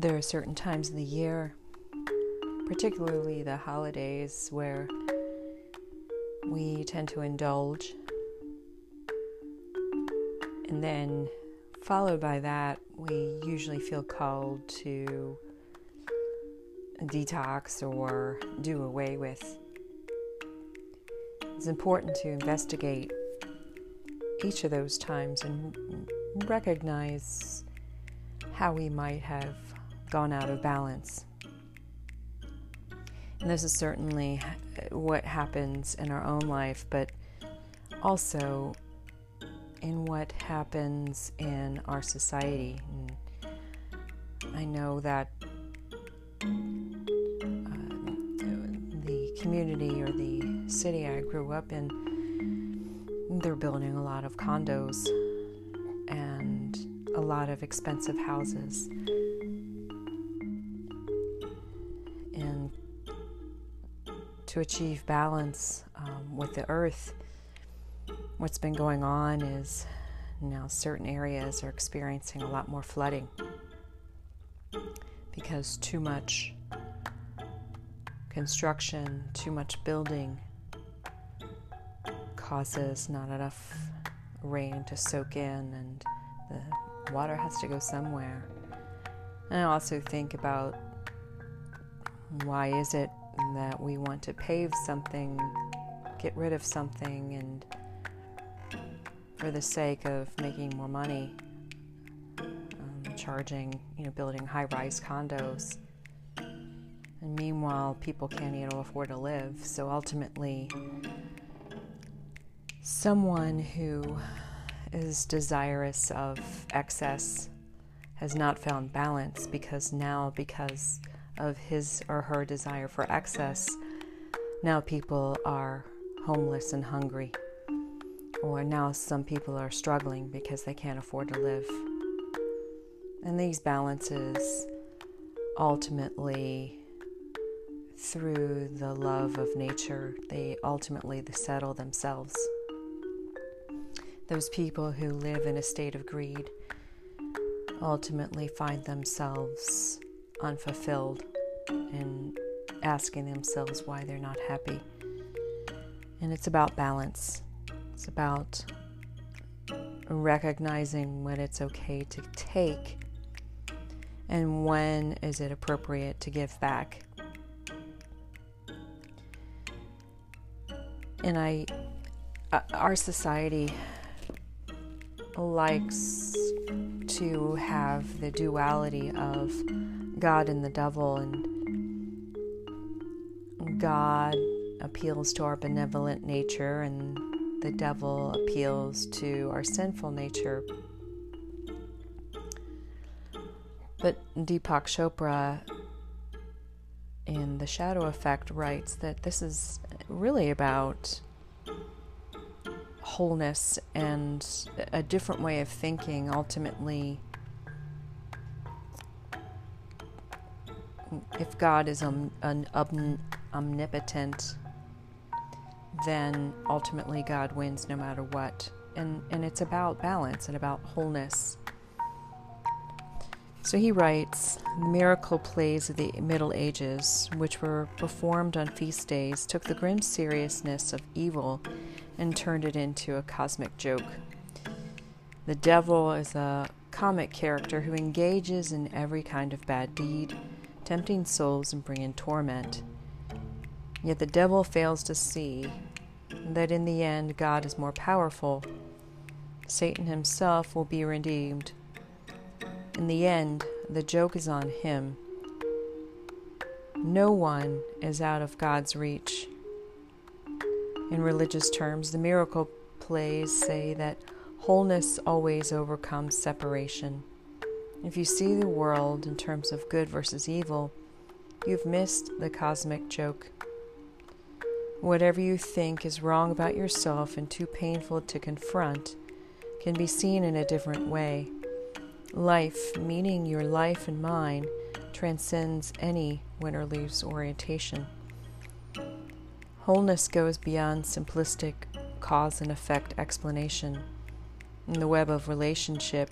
there are certain times of the year, particularly the holidays, where we tend to indulge. And then, followed by that, we usually feel called to detox or do away with. It's important to investigate each of those times and recognize how we might have gone out of balance. And this is certainly what happens in our own life, but also in what happens in our society. And I know that uh, the community or the city I grew up in, they're building a lot of condos and a lot of expensive houses. To achieve balance um, with the earth, what's been going on is now certain areas are experiencing a lot more flooding because too much construction, too much building causes not enough rain to soak in and the water has to go somewhere. And I also think about why is it that we want to pave something, get rid of something, and for the sake of making more money, um, charging, you know, building high rise condos. And meanwhile, people can't even afford to live. So ultimately, someone who is desirous of excess has not found balance because now, because of his or her desire for excess, now people are homeless and hungry. Or now some people are struggling because they can't afford to live. And these balances ultimately, through the love of nature, they ultimately settle themselves. Those people who live in a state of greed ultimately find themselves unfulfilled and asking themselves why they're not happy. And it's about balance. It's about recognizing when it's okay to take and when is it appropriate to give back. And I, uh, our society likes to have the duality of God and the devil, and God appeals to our benevolent nature, and the devil appeals to our sinful nature. But Deepak Chopra in The Shadow Effect writes that this is really about wholeness and a different way of thinking ultimately if God is an omnipotent, then ultimately God wins no matter what. And, and it's about balance and about wholeness. So he writes the Miracle plays of the Middle Ages, which were performed on feast days, took the grim seriousness of evil and turned it into a cosmic joke. The devil is a comic character who engages in every kind of bad deed tempting souls and bringing torment. Yet the devil fails to see that in the end God is more powerful. Satan himself will be redeemed. In the end, the joke is on him. No one is out of God's reach. In religious terms, the miracle plays say that wholeness always overcomes separation. If you see the world in terms of good versus evil, you've missed the cosmic joke. Whatever you think is wrong about yourself and too painful to confront can be seen in a different way. Life, meaning your life and mine, transcends any win or orientation. Wholeness goes beyond simplistic cause and effect explanation. In the web of relationship,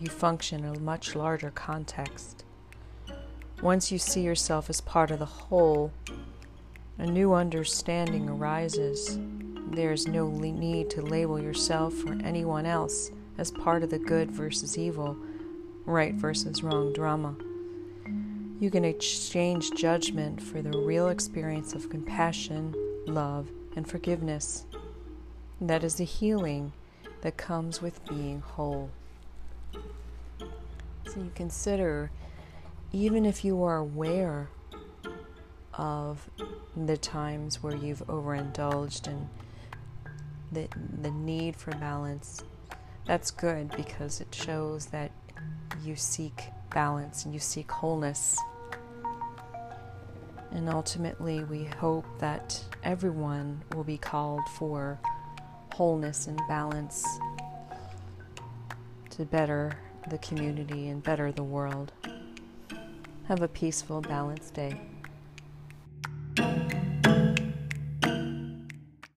you function in a much larger context. Once you see yourself as part of the whole, a new understanding arises. There is no need to label yourself or anyone else as part of the good versus evil, right versus wrong drama. You can exchange judgment for the real experience of compassion, love, and forgiveness. That is the healing that comes with being whole. So you consider even if you are aware of the times where you've overindulged and the, the need for balance, that's good because it shows that you seek balance and you seek wholeness. And ultimately, we hope that everyone will be called for wholeness and balance to better the community and better the world. Have a peaceful, balanced day.